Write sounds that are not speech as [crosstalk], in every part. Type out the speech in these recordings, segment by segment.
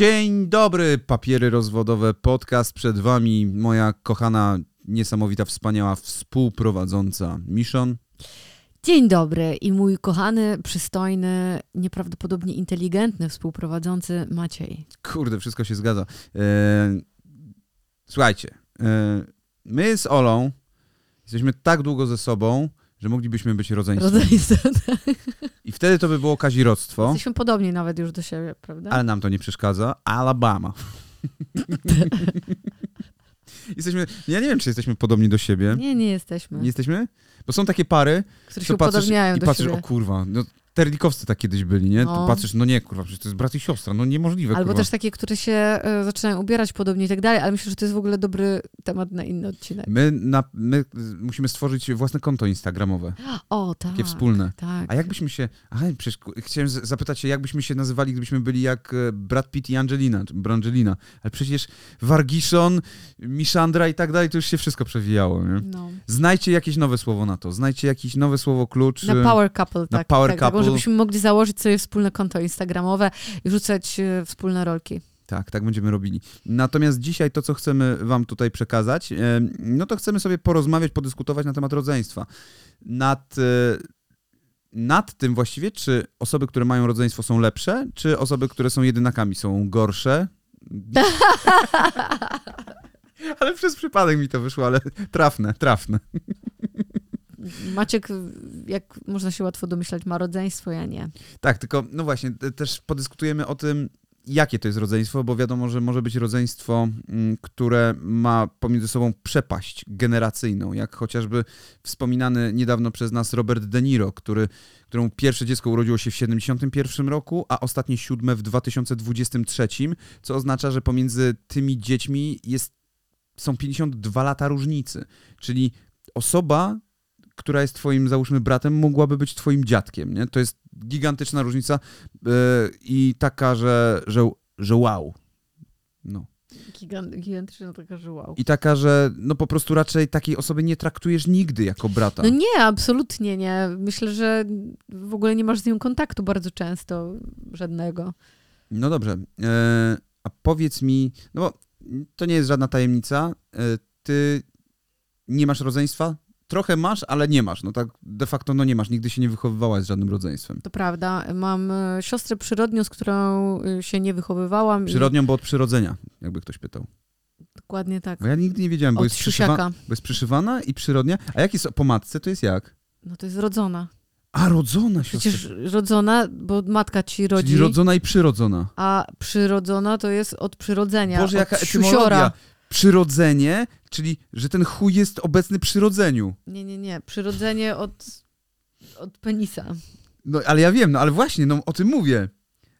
Dzień dobry, papiery rozwodowe, podcast przed wami, moja kochana, niesamowita, wspaniała współprowadząca Miszon. Dzień dobry i mój kochany, przystojny, nieprawdopodobnie inteligentny współprowadzący Maciej. Kurde, wszystko się zgadza. E, słuchajcie, e, my z Olą jesteśmy tak długo ze sobą, że moglibyśmy być rodzeństwem. Rodzeństwo. [laughs] I wtedy to by było kazirodztwo, Jesteśmy podobni nawet już do siebie, prawda? ale nam to nie przeszkadza. Alabama. [laughs] jesteśmy, ja nie wiem, czy jesteśmy podobni do siebie. Nie, nie jesteśmy. Nie jesteśmy? Bo są takie pary, Które się patrzysz i do patrzysz, siebie. o kurwa, no terlikowcy tak kiedyś byli, nie? No. Patrzysz, no nie, kurwa, przecież to jest brat i siostra, no niemożliwe, Albo kurwa. też takie, które się e, zaczynają ubierać podobnie i tak dalej, ale myślę, że to jest w ogóle dobry temat na inny odcinek. My, na, my musimy stworzyć własne konto instagramowe, [gasps] O, tak. takie wspólne. Tak. A jakbyśmy się, aha, przecież chciałem zapytać się, jakbyśmy się nazywali, gdybyśmy byli jak e, Brad Pitt i Angelina, czy Brangelina, ale przecież Wargiszon, Miszandra i tak dalej, to już się wszystko przewijało, nie? No. Znajdźcie jakieś nowe słowo na to, znajdźcie jakieś nowe słowo klucz. Na e, Power Couple, tak. Power tak, Couple. żebyśmy mogli założyć sobie wspólne konto instagramowe i rzucać e, wspólne rolki. Tak, tak będziemy robili. Natomiast dzisiaj to, co chcemy wam tutaj przekazać, e, no to chcemy sobie porozmawiać, podyskutować na temat rodzeństwa. Nad, e, nad tym właściwie, czy osoby, które mają rodzeństwo są lepsze, czy osoby, które są jedynakami są gorsze. [laughs] ale przez przypadek mi to wyszło, ale trafne, trafne. Maciek, jak można się łatwo domyślać, ma rodzeństwo, ja nie. Tak, tylko no właśnie, te- też podyskutujemy o tym, jakie to jest rodzeństwo, bo wiadomo, że może być rodzeństwo, mm, które ma pomiędzy sobą przepaść generacyjną, jak chociażby wspominany niedawno przez nas Robert De Niro, który, któremu pierwsze dziecko urodziło się w 71 roku, a ostatnie siódme w 2023, co oznacza, że pomiędzy tymi dziećmi jest, są 52 lata różnicy. Czyli osoba, która jest twoim, załóżmy, bratem, mogłaby być twoim dziadkiem, nie? To jest gigantyczna różnica yy, i taka, że, że, że wow. No. Gigant, gigantyczna taka, że wow. I taka, że no po prostu raczej takiej osoby nie traktujesz nigdy jako brata. No nie, absolutnie nie. Myślę, że w ogóle nie masz z nią kontaktu bardzo często, żadnego. No dobrze. E, a powiedz mi, no bo to nie jest żadna tajemnica, e, ty nie masz rodzeństwa? Trochę masz, ale nie masz. No tak de facto no nie masz. Nigdy się nie wychowywałaś z żadnym rodzeństwem. To prawda. Mam e, siostrę przyrodnią, z którą e, się nie wychowywałam. Przyrodnią, bo od przyrodzenia, jakby ktoś pytał. I dokładnie tak. Bo ja nigdy nie wiedziałem, bo Od jest, przyszywa, bo jest przyszywana i przyrodnia. A jak jest po matce, to jest jak? No to jest rodzona. A, rodzona siostra. Przecież rodzona, bo matka ci rodzi, Czyli rodzona i przyrodzona. a przyrodzona to jest od przyrodzenia. Boże, od jaka siusiora. etymologia. Przyrodzenie, czyli że ten chuj jest obecny przy rodzeniu. Nie, nie, nie. Przyrodzenie od, od penisa. No, ale ja wiem, no ale właśnie, no o tym mówię,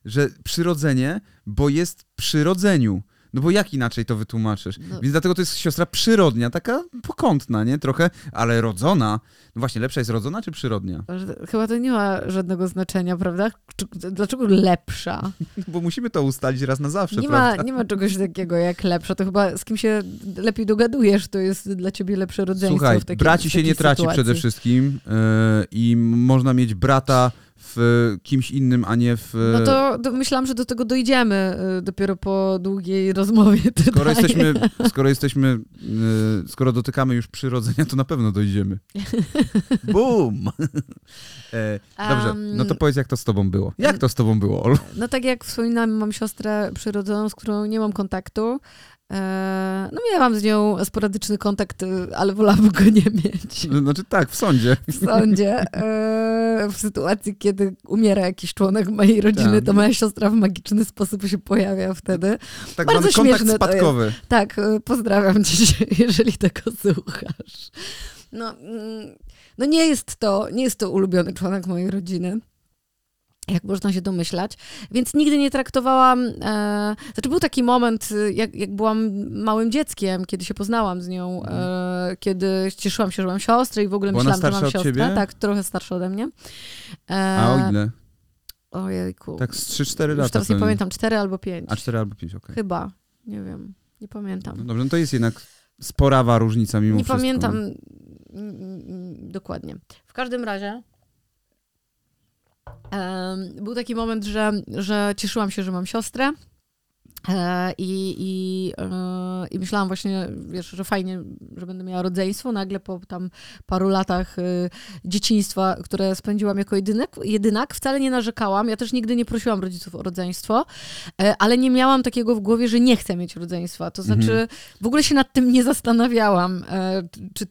że przyrodzenie, bo jest przy rodzeniu. No bo jak inaczej to wytłumaczysz? No. Więc dlatego to jest siostra przyrodnia, taka pokątna, nie? Trochę, ale rodzona. No właśnie, lepsza jest rodzona czy przyrodnia? Chyba to nie ma żadnego znaczenia, prawda? Dlaczego lepsza? [laughs] Bo musimy to ustalić raz na zawsze, Nie ma, prawda? nie ma czegoś takiego jak lepsza. To chyba z kim się lepiej dogadujesz, to jest dla ciebie lepsze rodzeństwo. Słuchaj, w takiej, braci się nie takiej traci sytuacji. przede wszystkim yy, i można mieć brata w kimś innym, a nie w... No to do, myślałam, że do tego dojdziemy y, dopiero po długiej rozmowie. Skoro jesteśmy, [laughs] skoro jesteśmy, yy, skoro dotykamy już przyrodzenia, to na pewno dojdziemy. [laughs] Bum! e, dobrze, no to powiedz, jak to z tobą było. Jak to z tobą było, Olu? No tak jak wspominałam, mam siostrę przyrodzoną, z którą nie mam kontaktu. E, No miałam z nią sporadyczny kontakt, y, ale wolałabym go nie mieć. Znaczy tak, w sądzie. w sądzie. e, W sytuacji, kiedy umiera jakiś członek mojej rodziny, Tak. to moja siostra w magiczny sposób się pojawia wtedy. Tak Bardzo zwany kontakt śmieszne spadkowy. Tak, e, pozdrawiam cię, [laughs] jeżeli tego słuchasz. No, mm, no nie jest to, nie jest to ulubiony członek mojej rodziny. Jak można się domyślać. Więc nigdy nie traktowałam. E, znaczy, był taki moment, y, jak, jak byłam małym dzieckiem, kiedy się poznałam z nią, e, kiedy cieszyłam się, że mam siostrę i w ogóle Mhm. Ona myślałam, że mam siostrę. ciebie? Tak, trochę starsza ode mnie. E, A o ile? Ojejku. Tak z 3-4 lata. Już teraz nie pamiętam, cztery albo pięć. A 4 albo 5, okej. Chyba. Nie wiem. Nie pamiętam. No dobrze, no to jest jednak sporawa różnica mimo nie wszystko. pamiętam mm, mm, dokładnie. W każdym razie był taki moment, że, że cieszyłam się, że mam siostrę. E, I, i, e, I myślałam właśnie, wiesz, że fajnie, że będę miała rodzeństwo. Nagle po tam paru latach e, dzieciństwa, które spędziłam jako jedynek, jedynak, wcale nie narzekałam. Ja też nigdy nie prosiłam rodziców o rodzeństwo, ale nie miałam takiego w głowie, że nie chcę mieć rodzeństwa. To znaczy, mhm. w ogóle się nad tym nie zastanawiałam, czy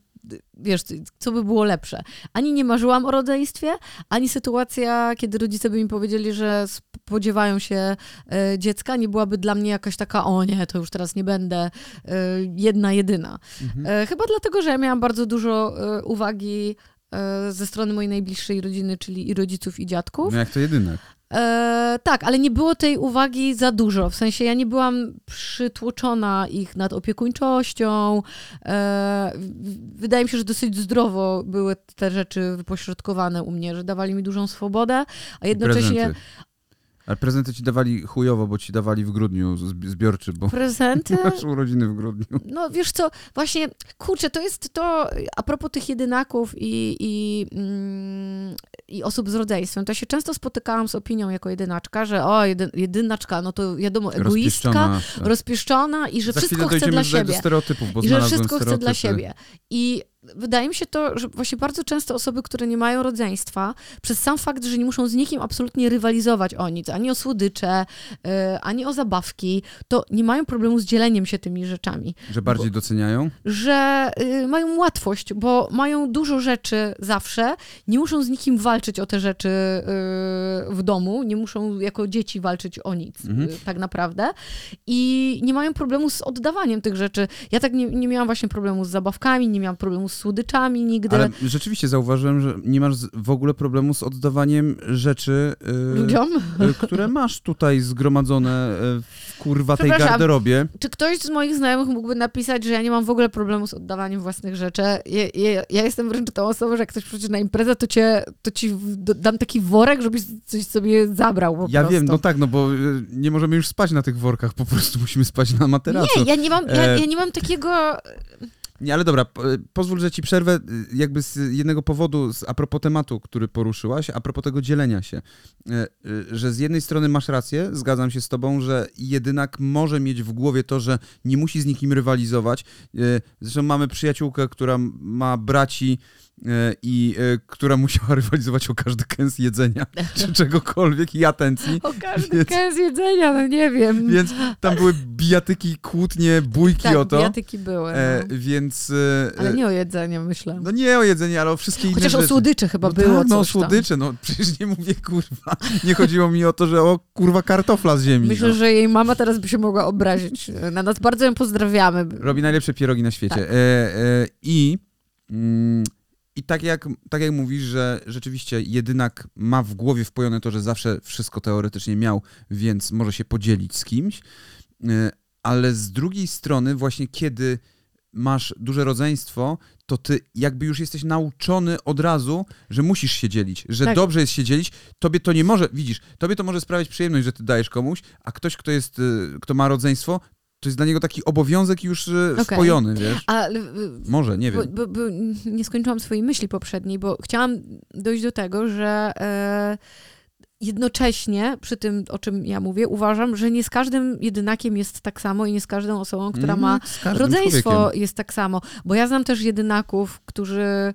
wiesz, co by było lepsze. Ani nie marzyłam o rodzeństwie, ani sytuacja, kiedy rodzice by mi powiedzieli, że spodziewają się e, dziecka, nie byłaby dla mnie jakaś taka, o nie, to już teraz nie będę e, jedna, jedyna. Mhm. E, chyba dlatego, że ja miałam bardzo dużo uwagi ze strony mojej najbliższej rodziny, czyli i rodziców, i dziadków. No jak to jedynek. E, tak, ale nie było tej uwagi za dużo. W sensie ja nie byłam przytłoczona ich nad opiekuńczością. E, wydaje mi się, że dosyć zdrowo były te rzeczy wypośrodkowane u mnie, że dawali mi dużą swobodę, a jednocześnie. Ale prezenty ci dawali chujowo, bo ci dawali w grudniu zbiorczy, bo prezenty? [laughs] masz urodziny w grudniu. No wiesz co, właśnie, kurczę, to jest to, a propos tych jedynaków i, i, mm, i osób z rodzeństwem, to się często spotykałam z opinią jako jedynaczka, że o, jedynaczka, no to wiadomo, egoistka, rozpieszczona, tak. rozpieszczona i że Za wszystko chce dla siebie. Do stereotypów, bo I że wszystko chce dla siebie. I wydaje mi się to, że właśnie bardzo często osoby, które nie mają rodzeństwa, przez sam fakt, że nie muszą z nikim absolutnie rywalizować o nic, ani o słodycze, yy, ani o zabawki, to nie mają problemu z dzieleniem się tymi rzeczami. Że bardziej bo, doceniają? Że yy, mają łatwość, bo mają dużo rzeczy zawsze, nie muszą z nikim walczyć o te rzeczy yy, w domu, nie muszą jako dzieci walczyć o nic, mhm. tak naprawdę. I nie mają problemu z oddawaniem tych rzeczy. Ja tak nie, nie miałam właśnie problemu z zabawkami, nie miałam problemu z słodyczami nigdy. Ale rzeczywiście zauważyłem, że nie masz w ogóle problemu z oddawaniem rzeczy, yy, Ludziom? Yy, które masz tutaj zgromadzone yy, w kurwa tej garderobie. Czy ktoś z moich znajomych mógłby napisać, że ja nie mam w ogóle problemu z oddawaniem własnych rzeczy? Ja, ja, ja jestem wręcz tą osobą, że jak ktoś przyjdzie na imprezę, to, cię, to ci dam taki worek, żebyś coś sobie zabrał po Ja prostu. wiem, no tak, no bo y, nie możemy już spać na tych workach, po prostu musimy spać na materacu. Nie, ja nie mam, ja, ja nie mam takiego... Nie, ale dobra, pozwól, że ci przerwę y, jakby z jednego powodu, a propos tematu, który poruszyłaś, a propos tego dzielenia się. E, y, że z jednej strony masz rację, zgadzam się z tobą, że jedynak może mieć w głowie to, że nie musi z nikim rywalizować. Zresztą mamy przyjaciółkę, która ma braci, i e, która musiała [laughs] rywalizować o każdy kęs jedzenia, czy [laughs] czegokolwiek i atencji. O każdy więc, kęs jedzenia, no nie wiem. Więc tam były bijatyki, kłótnie, bójki tak, o to. bijatyki były. E, no. więc... ale nie o jedzenie, myślę. No nie o jedzenie, ale o wszystkie inne Chociaż rzeczy. o słodycze chyba no było tak, no o słodycze, no przecież nie mówię kurwa. Nie chodziło mi o to, że o kurwa kartofla z ziemi. Myślę, no. że jej mama teraz by się mogła obrazić na nas. Bardzo ją pozdrawiamy. Robi najlepsze pierogi na świecie. Tak. E, e, I... Mm, i tak jak, tak jak mówisz, że rzeczywiście jedynak ma w głowie wpojone to, że zawsze wszystko teoretycznie miał, więc może się podzielić z kimś, e, ale z drugiej strony właśnie kiedy masz duże rodzeństwo, to ty jakby już jesteś nauczony od razu, że musisz się dzielić, że tak. dobrze jest się dzielić. Tobie to nie może, widzisz, tobie to może sprawiać przyjemność, że ty dajesz komuś, a ktoś, kto jest, e, kto ma rodzeństwo, to jest dla niego taki obowiązek już e, okay. wpojony, wiesz? A, Może, nie wiem. Bo, bo, nie skończyłam swojej myśli poprzedniej, bo chciałam dojść do tego, że e, jednocześnie przy tym, o czym ja mówię, uważam, że nie z każdym jedynakiem jest tak samo i nie z każdą osobą, która mm, ma rodzeństwo człowiekiem. jest tak samo. Bo ja znam też jedynaków, którzy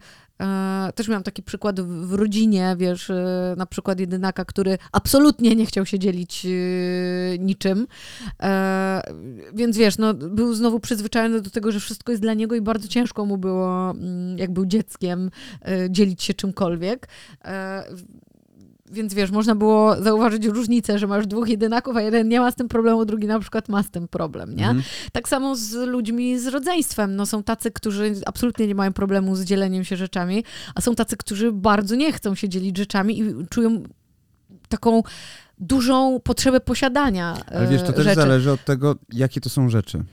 też miałam taki przykład w, rodzinie, wiesz, e, na przykład jedynaka, który absolutnie nie chciał się dzielić e, niczym. Więc wiesz, no, był znowu przyzwyczajony do tego, że wszystko jest dla niego i bardzo ciężko mu było, mm, jak był dzieckiem, dzielić się czymkolwiek więc wiesz, można było zauważyć różnicę, że masz dwóch jedynaków, a jeden nie ma z tym problemu, drugi na przykład ma z tym problem, nie? Mhm. Tak samo z ludźmi z rodzeństwem. No są tacy, którzy absolutnie nie mają problemu z dzieleniem się rzeczami, a są tacy, którzy bardzo nie chcą się dzielić rzeczami i czują taką dużą potrzebę posiadania Ale wiesz, to też rzeczy. zależy od tego, jakie to są rzeczy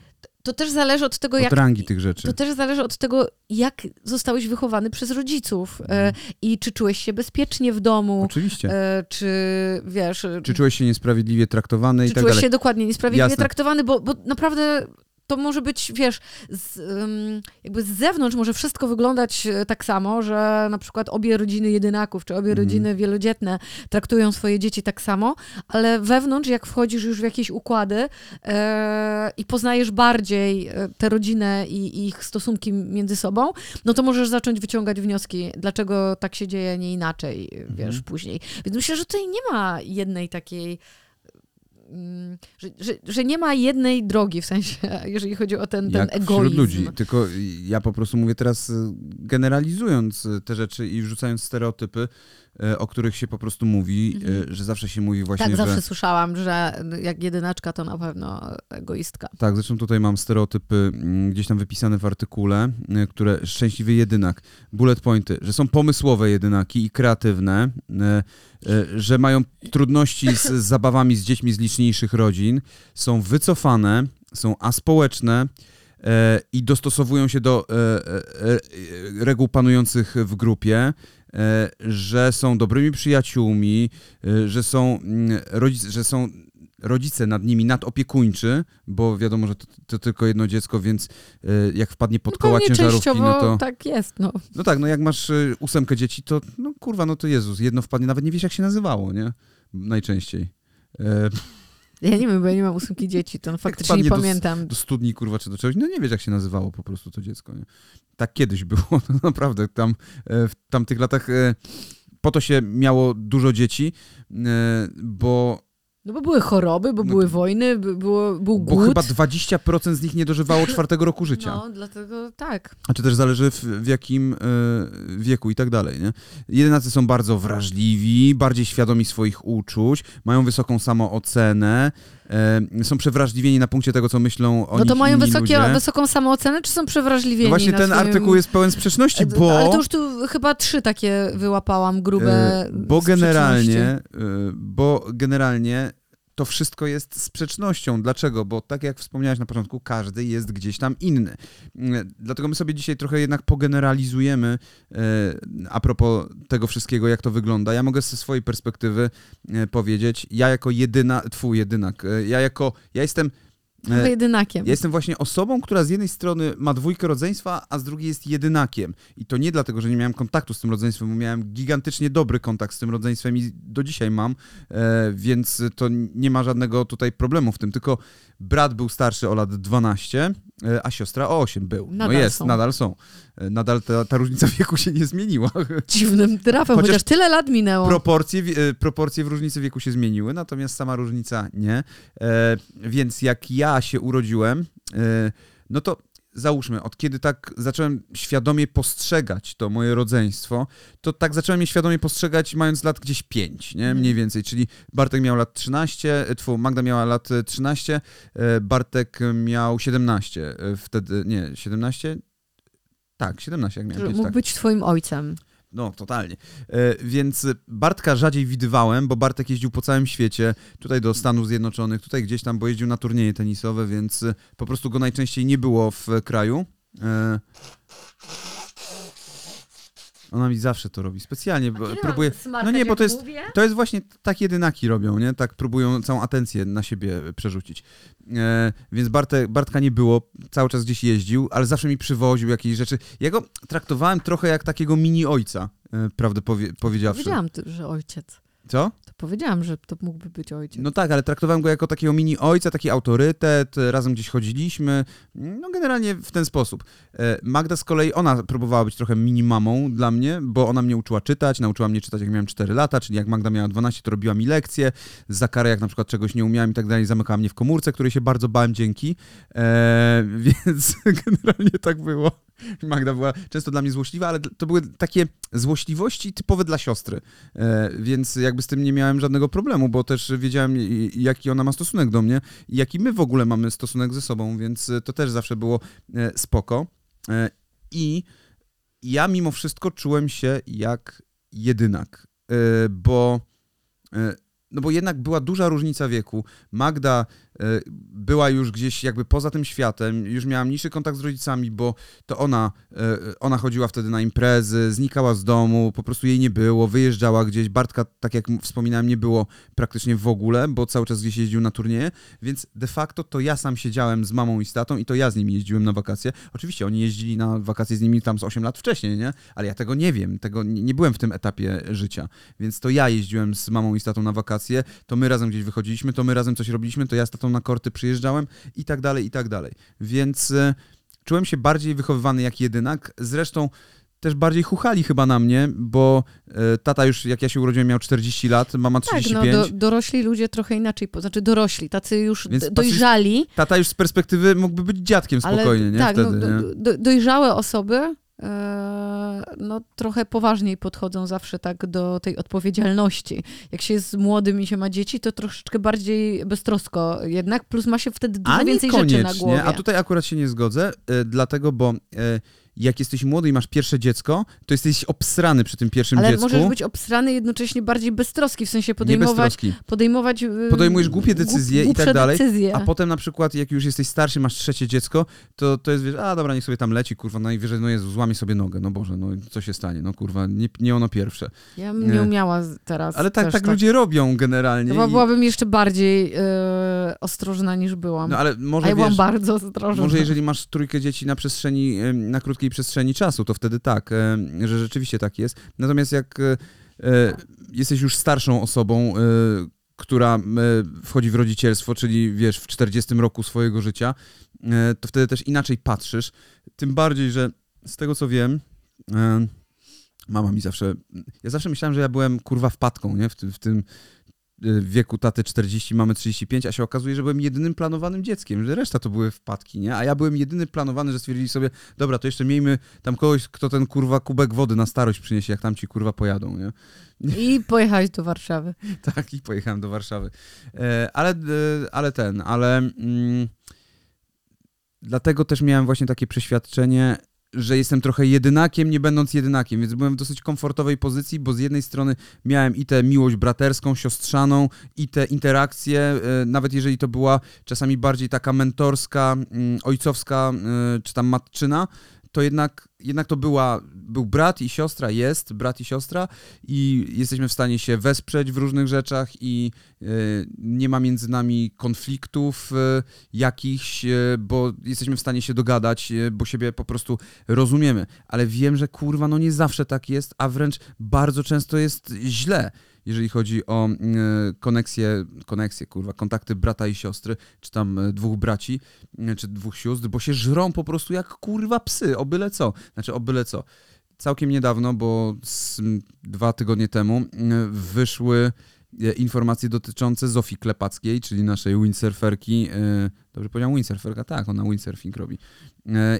to też zależy od tego, od jak. rangi tych rzeczy. To też zależy od tego, jak zostałeś wychowany przez rodziców mm. i czy czułeś się bezpiecznie w domu. Oczywiście. E, czy wiesz. Czy czułeś się niesprawiedliwie traktowany czy i tak czułeś się dokładnie niesprawiedliwie Jasne. traktowany, bo, bo naprawdę to może być, wiesz, z, jakby z zewnątrz może wszystko wyglądać e, tak samo, że na przykład obie rodziny jedynaków, czy obie mhm. rodziny wielodzietne traktują swoje dzieci tak samo, ale wewnątrz, jak wchodzisz już w jakieś układy e, i poznajesz bardziej e, tę rodzinę i, i ich stosunki między sobą, no to możesz zacząć wyciągać wnioski, dlaczego tak się dzieje, nie inaczej, wiesz, mhm. później. Więc myślę, że tutaj nie ma jednej takiej że, że, że, nie ma jednej drogi, w sensie, jeżeli chodzi o ten, ten egoizm. wśród ludzi, tylko ja po prostu mówię teraz y, generalizując y, te rzeczy i wrzucając stereotypy, y, o których się po prostu mówi, mhm. że zawsze się mówi właśnie, Tak, że... zawsze słyszałam, że jak jedynaczka to na pewno egoistka. Tak, zresztą tutaj mam stereotypy mm, gdzieś tam wypisane w artykule, które szczęśliwy jedynak, bullet pointy, że są pomysłowe jedynaki i kreatywne, że mają trudności z zabawami z dziećmi z liczniejszych rodzin, są wycofane, są aspołeczne e, i dostosowują się do e, reguł panujących w grupie, że są dobrymi przyjaciółmi, że są, mm, że są rodzice nad nimi nadopiekuńczy, bo wiadomo, że to, to tylko jedno dziecko, więc y, jak wpadnie pod no koła ciężarówki, no to... tak jest, no. No tak, no jak masz y, ósemkę dzieci, to no kurwa, no to Jezus, jedno wpadnie, nawet nie wiesz jak się nazywało, nie? Najczęściej. E... Ja nie wiem, bo ja nie mam ósemki dzieci, to no faktycznie nie pamiętam. Do, do studni, kurwa, czy do czegoś, no nie wiesz, jak się nazywało po prostu to dziecko, nie? Tak kiedyś było, [laughs] no naprawdę, tam e, w tamtych latach e, po to się miało dużo dzieci, bo no bo były choroby, bo no były wojny, było, był głód. Bo chyba 20% z nich nie dożywało [laughs] czwartego roku życia. No, dlatego tak. A czy też zależy w, w jakim y, wieku i tak dalej, nie? Jedynacy są bardzo wrażliwi, bardziej świadomi swoich uczuć, mają wysoką samoocenę, y, są przewrażliwieni na punkcie tego, co myślą o No to mają wysokie, wysoką samoocenę, czy są przewrażliwieni? No właśnie ten swoim... artykuł jest pełen sprzeczności, bo... Ale to już tu chyba trzy takie wyłapałam, grube y, Bo generalnie, bo generalnie to wszystko jest sprzecznością. Dlaczego? Bo tak jak wspomniałeś na początku, każdy jest gdzieś tam inny. Mm, dlatego my sobie dzisiaj trochę jednak pogeneralizujemy e, a propos tego wszystkiego, jak to wygląda. Ja mogę ze swojej perspektywy e, powiedzieć, ja jako jedyna, twój jedynak, e, ja jako, ja jestem jedynakiem. Ja jestem właśnie osobą, która z jednej strony ma dwójkę rodzeństwa, a z drugiej jest jedynakiem. I to nie dlatego, że nie miałem kontaktu z tym rodzeństwem, bo miałem gigantycznie dobry kontakt z tym rodzeństwem i do dzisiaj mam, e, więc to nie ma żadnego tutaj problemu w tym. Tylko brat był starszy o lat 12, e, a siostra o 8 był. No nadal no jest, są. nadal są. E, nadal ta, ta, różnica [laughs] wieku się nie zmieniła. Dziwnym trafem, chociaż, chociaż tyle lat minęło. Proporcje, e, proporcje w różnicy wieku się zmieniły, natomiast sama różnica nie. E, więc jak ja się urodziłem, e, no to załóżmy, od kiedy tak zacząłem świadomie postrzegać to moje rodzeństwo, to tak zacząłem je świadomie postrzegać mając lat gdzieś 5, nie? Mhm. Mniej więcej, czyli Bartek miał lat 13, tfu, Magda miała lat 13, Bartek miał 17, wtedy, nie, 17? Tak, 17 jak miałem. Mógł tak. być twoim ojcem. No, totalnie. E, więc Bartka rzadziej widywałem, bo Bartek jeździł po całym świecie, tutaj do Stanów Zjednoczonych, tutaj gdzieś tam, bo jeździł na turnieje tenisowe, więc po prostu go najczęściej nie było w kraju. E, ona mi zawsze to robi specjalnie, bo próbuje. No nie, bo to jest, to jest właśnie tak jedynaki robią, nie? Tak próbują całą atencję na siebie przerzucić. E, więc Bartek, Bartka nie było, cały czas gdzieś jeździł, ale zawsze mi przywoził jakieś rzeczy. Ja go traktowałem trochę jak takiego mini ojca, e, prawdę powie, powiedziawszy. Wiedziałam, że ojciec. Co? Powiedziałam, że to mógłby być ojciec. No tak, ale traktowałem go jako takiego mini ojca, taki autorytet, razem gdzieś chodziliśmy, no generalnie w ten sposób. E, Magda z kolei, ona próbowała być trochę mini mamą dla mnie, bo ona mnie uczyła czytać, nauczyła mnie czytać jak miałem 4 lata, czyli jak Magda miała 12, to robiła mi lekcje, za karę jak na przykład czegoś nie umiałem i tak dalej, zamykała mnie w komórce, której się bardzo bałem dzięki, e, [laughs] więc generalnie tak było. [laughs] Magda była często dla mnie złośliwa, ale to były takie złośliwości typowe dla siostry, e, więc jakby z tym nie miałem żadnego problemu, bo też wiedziałem, jaki ona ma stosunek do mnie i jaki my w ogóle mamy stosunek ze sobą, więc to też zawsze było e, spoko. E, I ja mimo wszystko czułem się jak jedynak, bo no bo jednak była duża różnica wieku. Magda była już gdzieś jakby poza tym światem, już miała mniejszy kontakt z rodzicami, bo to ona, e, ona chodziła wtedy na imprezy, znikała z domu, po prostu jej nie było, wyjeżdżała gdzieś. Bartka, tak jak wspominałem, nie było praktycznie w ogóle, bo cały czas gdzieś jeździł na turnieje, więc de facto to ja sam siedziałem z mamą i z tatą i to ja z nimi jeździłem na wakacje. Oczywiście oni jeździli na wakacje z nimi tam z 8 lat wcześniej, nie? Ale ja tego nie wiem, tego nie, nie byłem w tym etapie życia, więc to ja jeździłem z mamą i z tatą na wakacje, to my razem gdzieś wychodziliśmy, to my razem coś robiliśmy, to ja z tatą na korty przyjeżdżałem i tak dalej, i tak dalej. Więc y, czułem się bardziej wychowywany jak jedynak. Zresztą też bardziej chuchali chyba na mnie, bo y, tata już, jak ja się urodziłem, miał 40 lat, mama 35. Tak, no, do, dorośli ludzie trochę inaczej, znaczy dorośli, tacy już Więc dojrzali. Tata już z perspektywy mógłby być dziadkiem spokojnie, ale, nie? Tak, Wtedy, no, nie? Do, dojrzałe osoby E, no, trochę poważniej podchodzą zawsze tak do tej odpowiedzialności. Jak się jest młodym i się ma dzieci, to troszeczkę bardziej beztrosko jednak, plus ma się wtedy dużo więcej rzeczy na głowie. A tutaj akurat się nie zgodzę, y, dlatego, bo y, jak jesteś młody i masz pierwsze dziecko, to jesteś obsrany przy tym pierwszym Ale dziecku. Ale możesz być obsrany jednocześnie bardziej beztroski, w sensie podejmować... podejmować y, Podejmujesz głupie decyzje i tak dalej, decyzje. a potem na przykład jak już jesteś starszy, masz trzecie dziecko, to, to jest, wiesz, a dobra, niech sobie tam leci, kurwa, najwyżej, no Jezu, złamie sobie nogę, no Boże, no co się stanie, no kurwa, nie, nie ono pierwsze. Ja bym nie umiała teraz Ale tak, tak, tak ludzie robią generalnie. Chyba i... byłabym jeszcze bardziej yy, ostrożna niż byłam. No ale może, a ja wiesz, byłam bardzo ostrożna. Może jeżeli masz trójkę dzieci na przestrzeni, na przestrzeni czasu, to wtedy tak, e, że rzeczywiście tak jest. Natomiast jak e, e, jesteś już starszą osobą, która wchodzi w rodzicielstwo, czyli wiesz, w 40 roku swojego życia, to wtedy też inaczej patrzysz. Tym bardziej, że z tego co wiem, mama mi zawsze. Ja zawsze myślałem, że ja byłem kurwa wpadką, nie? W, tym, w tym w wieku taty 40, mamy 35, a się okazuje, że byłem jedynym planowanym dzieckiem, że reszta to były wpadki, nie? A ja byłem jedyny planowany, że stwierdzili sobie, dobra, to jeszcze miejmy tam kogoś, kto ten kurwa kubek wody na starość przyniesie, jak tam ci kurwa pojadą, nie? I pojechałeś do Warszawy. [laughs] tak, i pojechałem do Warszawy. E, ale, e, ale ten, ale... Mm, dlatego też miałem właśnie takie przeświadczenie, że jestem trochę jedynakiem, nie będąc jedynakiem, więc byłem w dosyć komfortowej pozycji, bo z jednej strony miałem i tę miłość braterską, siostrzaną, i te interakcje, e, nawet jeżeli to była czasami bardziej taka mentorska, mm, ojcowska, e, czy tam matczyna, to jednak, jednak to była, był brat i siostra, jest brat i siostra i jesteśmy w stanie się wesprzeć w różnych rzeczach i y, nie ma między nami konfliktów y, jakichś, y, bo jesteśmy w stanie się dogadać, bo siebie po prostu rozumiemy. Ale wiem, że kurwa, no nie zawsze tak jest, a wręcz bardzo często jest źle jeżeli chodzi o e, koneksję, koneksję, kurwa, kontakty brata i siostry, czy tam e, dwóch braci, e, czy dwóch sióstr, bo się żrą po prostu jak kurwa psy, o byle co. Znaczy o byle co. Całkiem niedawno, bo dwa tygodnie temu wyszły informacje dotyczące Zofii Klepackiej, czyli naszej windsurferki, dobrze powiedziałem windsurferka? Tak, ona windsurfing robi,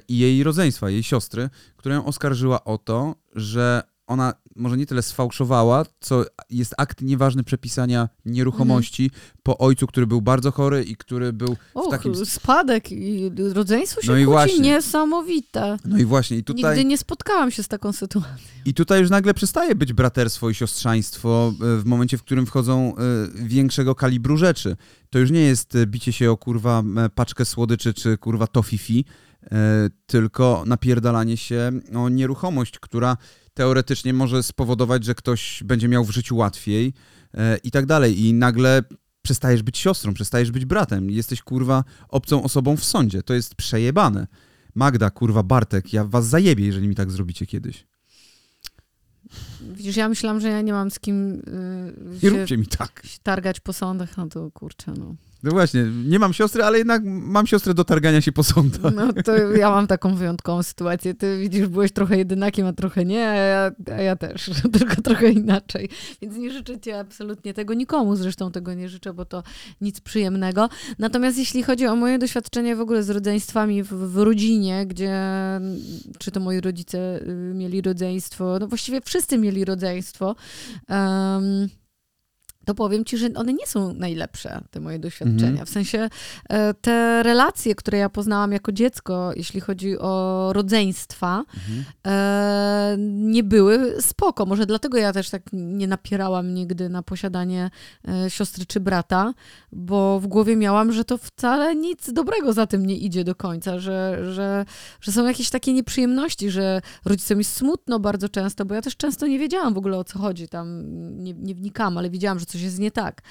i jej rodzeństwa, jej siostry, która ją oskarżyła o to, że ona może nie tyle sfałszowała, co jest akt nieważny przepisania nieruchomości mhm. po ojcu, który był bardzo chory i który był Och, w takim... spadek i rodzeństwo się no i właśnie. niesamowite. No i właśnie. I tutaj... Nigdy nie spotkałam się z taką sytuacją. I tutaj już nagle przestaje być braterstwo i siostrzaństwo e, w momencie, w którym wchodzą e, większego kalibru rzeczy. To już nie jest e, bicie się o kurwa paczkę słodyczy czy kurwa tofifi, tylko napierdalanie się o nieruchomość, która teoretycznie może spowodować, że ktoś będzie miał w życiu łatwiej e, i tak dalej. I nagle przestajesz być siostrą, przestajesz być bratem. Jesteś kurwa obcą osobą w sądzie. To jest przejebane. Magda, kurwa, Bartek, ja was zajebię, jeżeli mi tak zrobicie kiedyś. Widzisz, ja myślałam, że ja nie mam z kim yy, się, nie róbcie mi tak. się targać po sądach, no to kurczę, no. No właśnie, nie mam siostry, ale jednak mam siostrę do targania się po sądach. No to ja mam taką wyjątkową sytuację. Ty widzisz, byłeś trochę jedynakiem, a trochę nie, a ja, a ja też, [laughs] tylko trochę inaczej. Więc nie życzę ci absolutnie tego nikomu, zresztą tego nie życzę, bo to nic przyjemnego. Natomiast jeśli chodzi o moje doświadczenie w ogóle z rodzeństwami w, w rodzinie, gdzie czy to moi rodzice y, mieli rodzeństwo, no właściwie wszyscy mieli rodzeństwo. Um, to powiem ci, że one nie są najlepsze, te moje doświadczenia. Mhm. W sensie e, te relacje, które ja poznałam jako dziecko, jeśli chodzi o rodzeństwa, Mhm. e, nie były spoko. Może dlatego ja też tak nie napierałam nigdy na posiadanie e, siostry czy brata, bo w głowie miałam, że to wcale nic dobrego za tym nie idzie do końca, że, że, że są jakieś takie nieprzyjemności, że rodzicom jest smutno bardzo często, bo ja też często nie wiedziałam w ogóle o co chodzi, tam nie, nie wnikam, ale widziałam, że coś jest nie tak.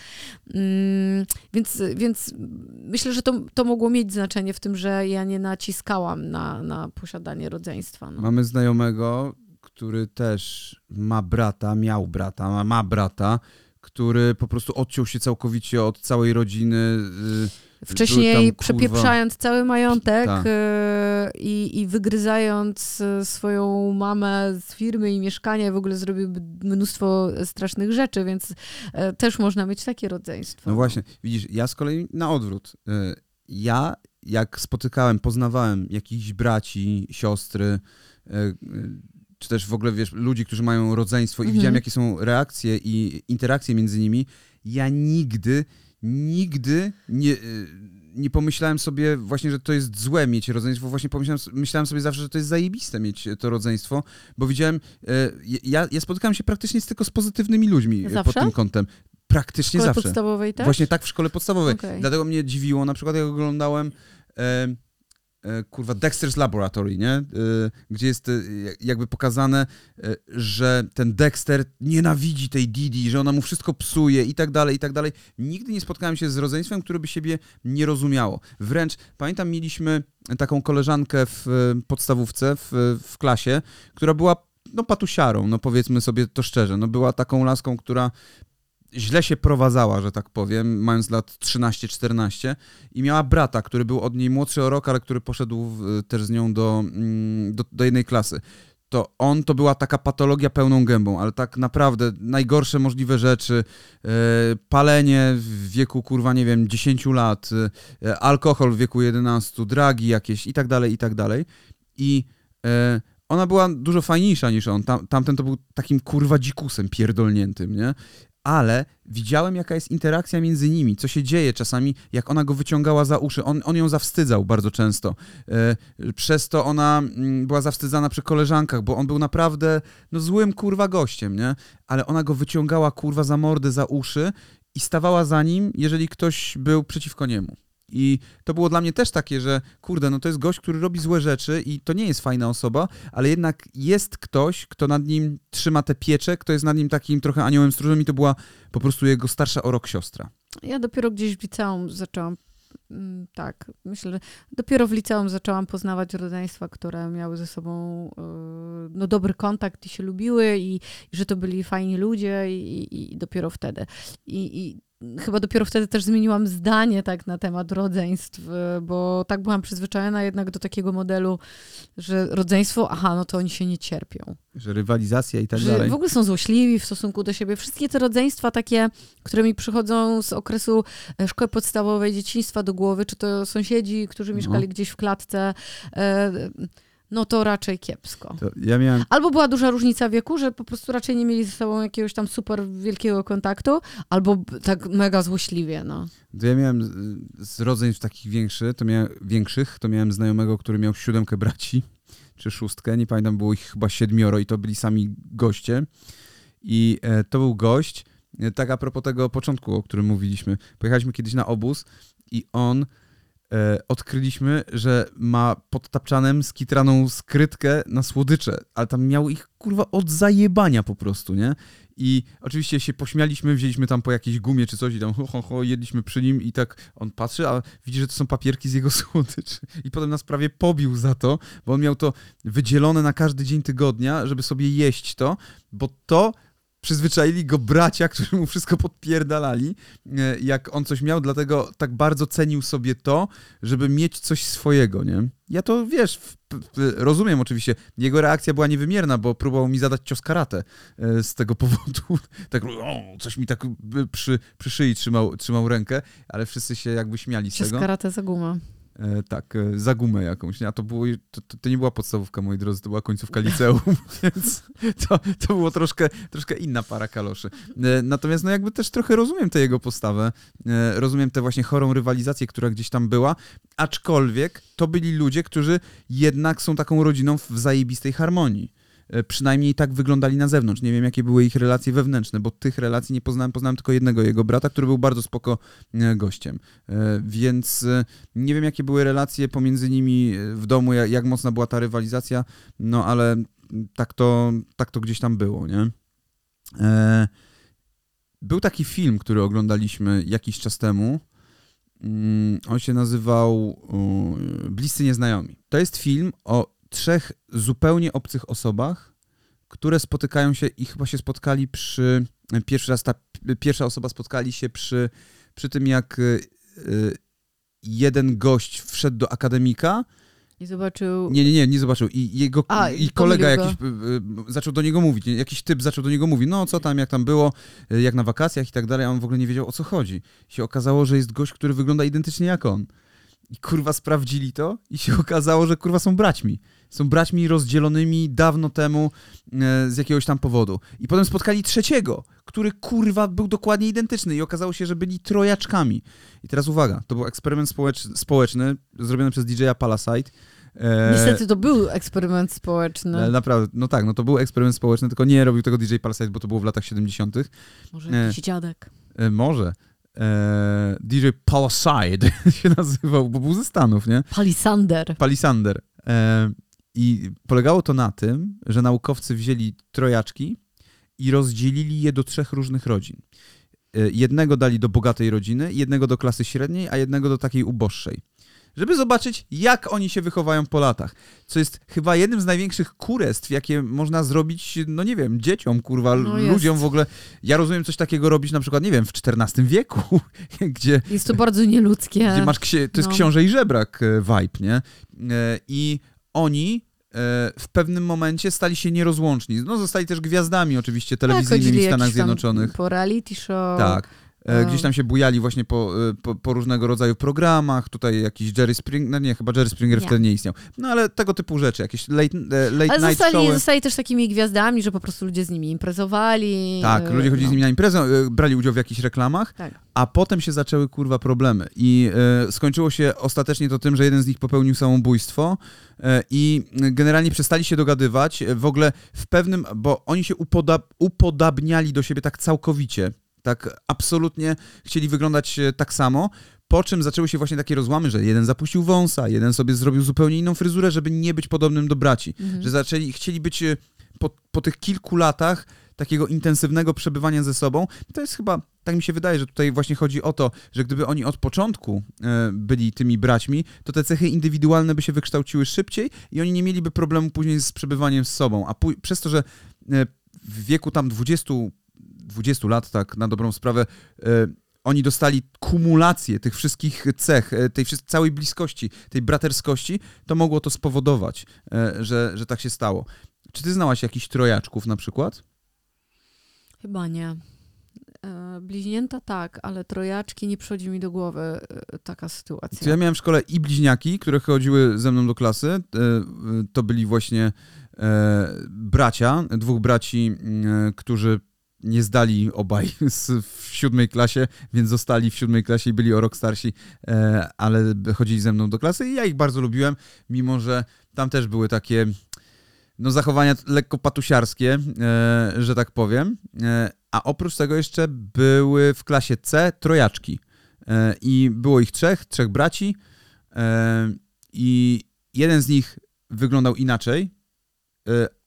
Mm, więc, więc myślę, że to, to mogło mieć znaczenie w tym, że ja nie naciskałam na, na posiadanie rodzeństwa. No. Mamy znajomego, który też ma brata, miał brata, ma, ma brata, który po prostu odciął się całkowicie od całej rodziny. Wcześniej tam, kurwa- przepieprzając cały majątek Tak. e, i, i wygryzając e, swoją mamę z firmy i mieszkania, w ogóle zrobił mnóstwo strasznych rzeczy, więc e, też można mieć takie rodzeństwo. No właśnie, widzisz, ja z kolei na odwrót. Ja, jak spotykałem, poznawałem jakichś braci, siostry, czy też w ogóle, wiesz, ludzi, którzy mają rodzeństwo i Mhm. widziałem, jakie są reakcje i interakcje między nimi, ja nigdy, nigdy nie... y, Nie pomyślałem sobie właśnie, że to jest złe mieć rodzeństwo, właśnie pomyślałem, myślałem sobie zawsze, że to jest zajebiste mieć to rodzeństwo, bo widziałem, y, ja, ja spotykałem się praktycznie tylko z pozytywnymi ludźmi y, Zawsze? pod tym kątem. w Praktycznie szkole zawsze. podstawowej też? Właśnie tak w szkole podstawowej. Okej. Dlatego mnie dziwiło, na przykład jak oglądałem e, e, kurwa Dexter's Laboratory, nie? E, gdzie jest e, jakby pokazane, e, że ten Dexter nienawidzi tej Didi, że ona mu wszystko psuje i tak dalej, i tak dalej. Nigdy nie spotkałem się z rodzeństwem, które by siebie nie rozumiało. Wręcz pamiętam, mieliśmy taką koleżankę w e, podstawówce, w, w klasie, która była no patusiarą, no powiedzmy sobie to szczerze. No była taką laską, która źle się prowadzała, że tak powiem, mając lat 13-14 i miała brata, który był od niej młodszy o rok, ale który poszedł w, też z nią do, mm, do, do jednej klasy. To on to była taka patologia pełną gębą, ale tak naprawdę najgorsze możliwe rzeczy, e, palenie w wieku kurwa nie wiem 10 lat, e, alkohol w wieku 11, dragi jakieś i tak dalej, i tak dalej. I e, ona była dużo fajniejsza niż on. Tam, tamten to był takim kurwa dzikusem pierdolniętym, nie? Ale widziałem, jaka jest interakcja między nimi, co się dzieje czasami, jak ona go wyciągała za uszy. On, on ją zawstydzał bardzo często. E, przez to ona mm, była zawstydzana przy koleżankach, bo on był naprawdę no, złym kurwa gościem, nie? Ale ona go wyciągała kurwa za mordę, za uszy i stawała za nim, jeżeli ktoś był przeciwko niemu. I to było dla mnie też takie, że kurde, no to jest gość, który robi złe rzeczy i to nie jest fajna osoba, ale jednak jest ktoś, kto nad nim trzyma tę pieczę, kto jest nad nim takim trochę aniołem stróżem i to była po prostu jego starsza o rok siostra. Ja dopiero gdzieś w liceum zaczęłam, mm, tak, myślę, dopiero w liceum zaczęłam poznawać rodzeństwa, które miały ze sobą yy, no, dobry kontakt i się lubiły i, i że to byli fajni ludzie i, i, i dopiero wtedy. I, i chyba dopiero wtedy też zmieniłam zdanie tak na temat rodzeństw, yy, bo tak byłam przyzwyczajona jednak do takiego modelu, że rodzeństwo, aha, no to oni się nie cierpią. Że rywalizacja i tak że dalej. w ogóle są złośliwi w stosunku do siebie. Wszystkie te rodzeństwa takie, które mi przychodzą z okresu e, szkoły podstawowej, dzieciństwa do głowy, czy to sąsiedzi, którzy No. mieszkali gdzieś w klatce, e, no to raczej kiepsko. To ja miałem Albo była duża różnica wieku, że po prostu raczej nie mieli ze sobą jakiegoś tam super wielkiego kontaktu, albo tak mega złośliwie, no. To ja miałem z- rodzeństw takich większy, to miałem, większych, to miałem znajomego, który miał siódemkę braci, czy szóstkę, nie pamiętam, było ich chyba siedmioro i to byli sami goście. I e, to był gość, e, tak a propos tego początku, o którym mówiliśmy. Pojechaliśmy kiedyś na obóz i on odkryliśmy, że ma pod tapczanem skitraną skrytkę na słodycze, ale tam miał ich kurwa od zajebania po prostu, nie? I oczywiście się pośmialiśmy, wzięliśmy tam po jakiejś gumie czy coś i tam ho, ho, ho, jedliśmy przy nim i tak on patrzy, a widzi, że to są papierki z jego [laughs] słodyczy. I potem nas prawie pobił za to, bo on miał to wydzielone na każdy dzień tygodnia, żeby sobie jeść to, bo to przyzwyczaili go bracia, którzy mu wszystko podpierdalali, e, jak on coś miał, dlatego tak bardzo cenił sobie to, żeby mieć coś swojego, nie? Ja to, wiesz, rozumiem oczywiście. Jego reakcja była niewymierna, bo próbował mi zadać cios karate e, z tego powodu. [laughs] Tak, o, coś mi tak e, przy, przy szyi trzymał, trzymał rękę, ale wszyscy się jakby śmiali z Cios tego. karate za gumę. E, tak, e, za gumę jakąś. Nie? A to, było, to, to, nie była podstawówka, moi drodzy, to była końcówka liceum, [laughs] więc to, to było troszkę, troszkę inna para kaloszy. E, natomiast no jakby też trochę rozumiem tę jego postawę, e, rozumiem tę właśnie chorą rywalizację, która gdzieś tam była, aczkolwiek to byli ludzie, którzy jednak są taką rodziną w zajebistej harmonii. E, przynajmniej tak wyglądali na zewnątrz. Nie wiem, jakie były ich relacje wewnętrzne, bo tych relacji nie poznałem. Poznałem tylko jednego jego brata, który był bardzo spoko e, gościem. E, więc nie wiem, jakie były relacje pomiędzy nimi w domu, jak, mocna była ta rywalizacja, no ale tak to, tak to gdzieś tam było, nie? Był taki film, który oglądaliśmy jakiś czas temu. Mm, on się nazywał Bliscy Nieznajomi. To jest film o trzech zupełnie obcych osobach, które spotykają się i chyba się spotkali przy. Pierwszy raz ta pierwsza osoba spotkali się przy, przy tym, jak y, jeden gość wszedł do akademika. I zobaczył. Nie, nie, nie, nie zobaczył. I jego A, i kolega jakiś y, y, zaczął do niego mówić. Jakiś typ zaczął do niego mówić, no co tam, jak tam było, jak na wakacjach i tak dalej, a on w ogóle nie wiedział o co chodzi. I się okazało, że jest gość, który wygląda identycznie jak on. I kurwa sprawdzili to i się [laughs] okazało, że kurwa są braćmi są braćmi rozdzielonymi dawno temu e, z jakiegoś tam powodu. I potem spotkali trzeciego, który kurwa był dokładnie identyczny i okazało się, że byli trojaczkami. I teraz uwaga, to był eksperyment społeczny, społeczny zrobiony przez DJ-a Palasite. E... Niestety to był eksperyment społeczny. Naprawdę, no tak, no to był eksperyment społeczny, tylko nie robił tego DJ Palasite, bo to było w latach 70. Może jakiś e... dziadek. E, może. E, DJ Palaside [laughs] się nazywał, bo był ze Stanów, nie? Palisander. Palisander. E, i polegało to na tym, że naukowcy wzięli trojaczki i rozdzielili je do trzech różnych rodzin. E, jednego dali do bogatej rodziny, jednego do klasy średniej, a jednego do takiej uboższej. Żeby zobaczyć, jak oni się wychowają po latach. Co jest chyba jednym z największych kurestw, jakie można zrobić, no nie wiem, dzieciom, kurwa, no ludziom w ogóle. Ja rozumiem coś takiego robić na przykład, nie wiem, w XIV wieku, [laughs] gdzie... Jest to bardzo nieludzkie. Gdzie masz, to jest no. książę i żebrak e, vibe, nie? E, I oni e, w pewnym momencie stali się nierozłączni. No, zostali też gwiazdami oczywiście tak, telewizyjnymi tak, w Stanach Zjednoczonych. Po reality show. Tak. E, gdzieś tam się bujali właśnie po, e, po, po, różnego rodzaju programach, tutaj jakiś Jerry Springer, no nie, chyba Jerry Springer nie. wtedy nie istniał. No ale tego typu rzeczy, jakieś late, e, late ale night zostali, showy. zostali też takimi gwiazdami, że po prostu ludzie z nimi imprezowali. Tak, ludzie chodzili no. z nimi na imprezę, brali udział w jakichś reklamach, tak. a potem się zaczęły kurwa problemy i y, skończyło się ostatecznie to tym, że jeden z nich popełnił samobójstwo y, i generalnie przestali się dogadywać, w ogóle w pewnym, bo oni się upodab upodabniali do siebie tak całkowicie tak absolutnie chcieli wyglądać e, tak samo. Po czym zaczęły się właśnie takie rozłamy, że jeden zapuścił wąsa, jeden sobie zrobił zupełnie inną fryzurę, żeby nie być podobnym do braci. Mhm. Że zaczęli, chcieli być e, po, po tych kilku latach takiego intensywnego przebywania ze sobą. To jest chyba, tak mi się wydaje, że tutaj właśnie chodzi o to, że gdyby oni od początku e, byli tymi braćmi, to te cechy indywidualne by się wykształciły szybciej i oni nie mieliby problemu później z przebywaniem z sobą. A przez to, że w wieku tam 20 20 lat, tak na dobrą sprawę, e, oni dostali kumulację tych wszystkich cech, e, tej całej bliskości, tej braterskości, to mogło to spowodować, e, że, że tak się stało. Czy ty znałaś jakichś trojaczków na przykład? Chyba nie. Bliźnięta tak, ale trojaczki nie przychodzi mi do głowy taka sytuacja. Ja miałem w szkole i bliźniaki, które chodziły ze mną do klasy. To byli właśnie bracia, dwóch braci, którzy nie zdali obaj [laughs] w siódmej klasie, więc zostali w siódmej klasie i byli o rok starsi, e, ale chodzili ze mną do klasy i ja ich bardzo lubiłem, mimo że tam też były takie no, zachowania lekko patusiarskie, e, że tak powiem. E, a oprócz tego jeszcze były w klasie C trojaczki. I było ich trzech, trzech braci. I jeden z nich wyglądał inaczej,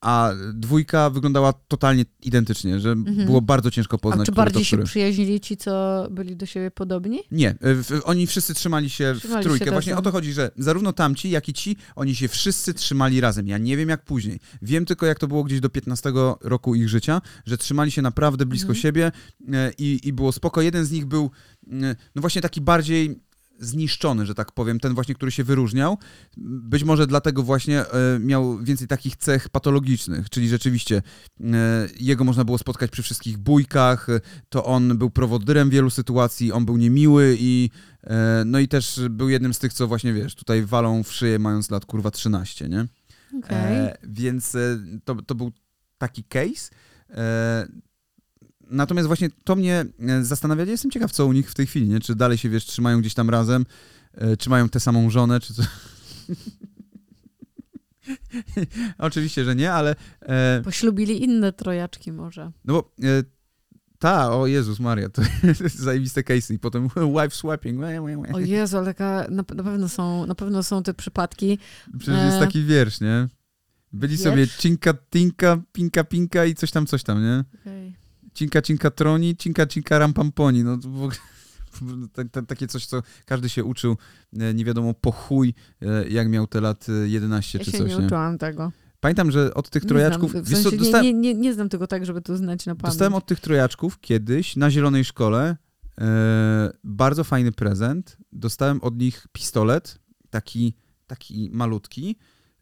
a dwójka wyglądała totalnie identycznie, że mhm. było bardzo ciężko poznać. A czy bardziej to, się przyjaźnili ci, co byli do siebie podobni? Nie, y, oni wszyscy trzymali się trzymali w trójkę. Się Właśnie o to chodzi, że zarówno tamci, jak i ci, oni się wszyscy trzymali razem. Ja nie wiem jak później. Wiem tylko, jak to było gdzieś do 15 roku ich życia, że trzymali się naprawdę blisko mhm. siebie y, i, i było spoko. Jeden z nich był, no właśnie taki bardziej zniszczony, że tak powiem, ten właśnie, który się wyróżniał. Być może dlatego właśnie e, miał więcej takich cech patologicznych, czyli rzeczywiście e, jego można było spotkać przy wszystkich bójkach, e, to on był prowodyrem wielu sytuacji, on był niemiły i no i też był jednym z tych, co właśnie, wiesz, tutaj walą w szyję mając lat kurwa 13, nie? E, więc to, to był taki case. E, natomiast właśnie to mnie e, zastanawia, jestem ciekaw, co u nich w tej chwili, nie? Czy dalej się, wiesz, trzymają gdzieś tam razem, e, czy mają tę samą żonę, czy co... [laughs] Oczywiście, że nie, ale e, Poślubili inne trojaczki może. no bo e, ta, o Jezus Maria, to jest [laughs] zajebiste case i potem [laughs] wife swapping. O Jezu, ale taka, na, na, pewno są, na pewno są te przypadki. Przecież jest e, taki wiersz, nie? Byli Wiersz? sobie cinka, tinka, pinka, pinka i coś tam, coś tam, nie? Okej. Cinka, cinka, troni, cinka, cinka, rampamponi. No to w ogóle, ta- [laughs] ta- takie coś, co każdy się uczył, e, nie wiadomo po chuj, e, jak miał te lat e, 11 Ja czy coś, nie nie? uczyłam tego. Pamiętam, że od tych Nie trojaczków... Znam, w co, sensie dostałem, nie, nie, nie, nie znam tego tak, żeby to znać na pamięć. dostałem od tych trojaczków kiedyś na Zielonej Szkole e, bardzo fajny prezent. Dostałem od nich pistolet, taki, taki malutki,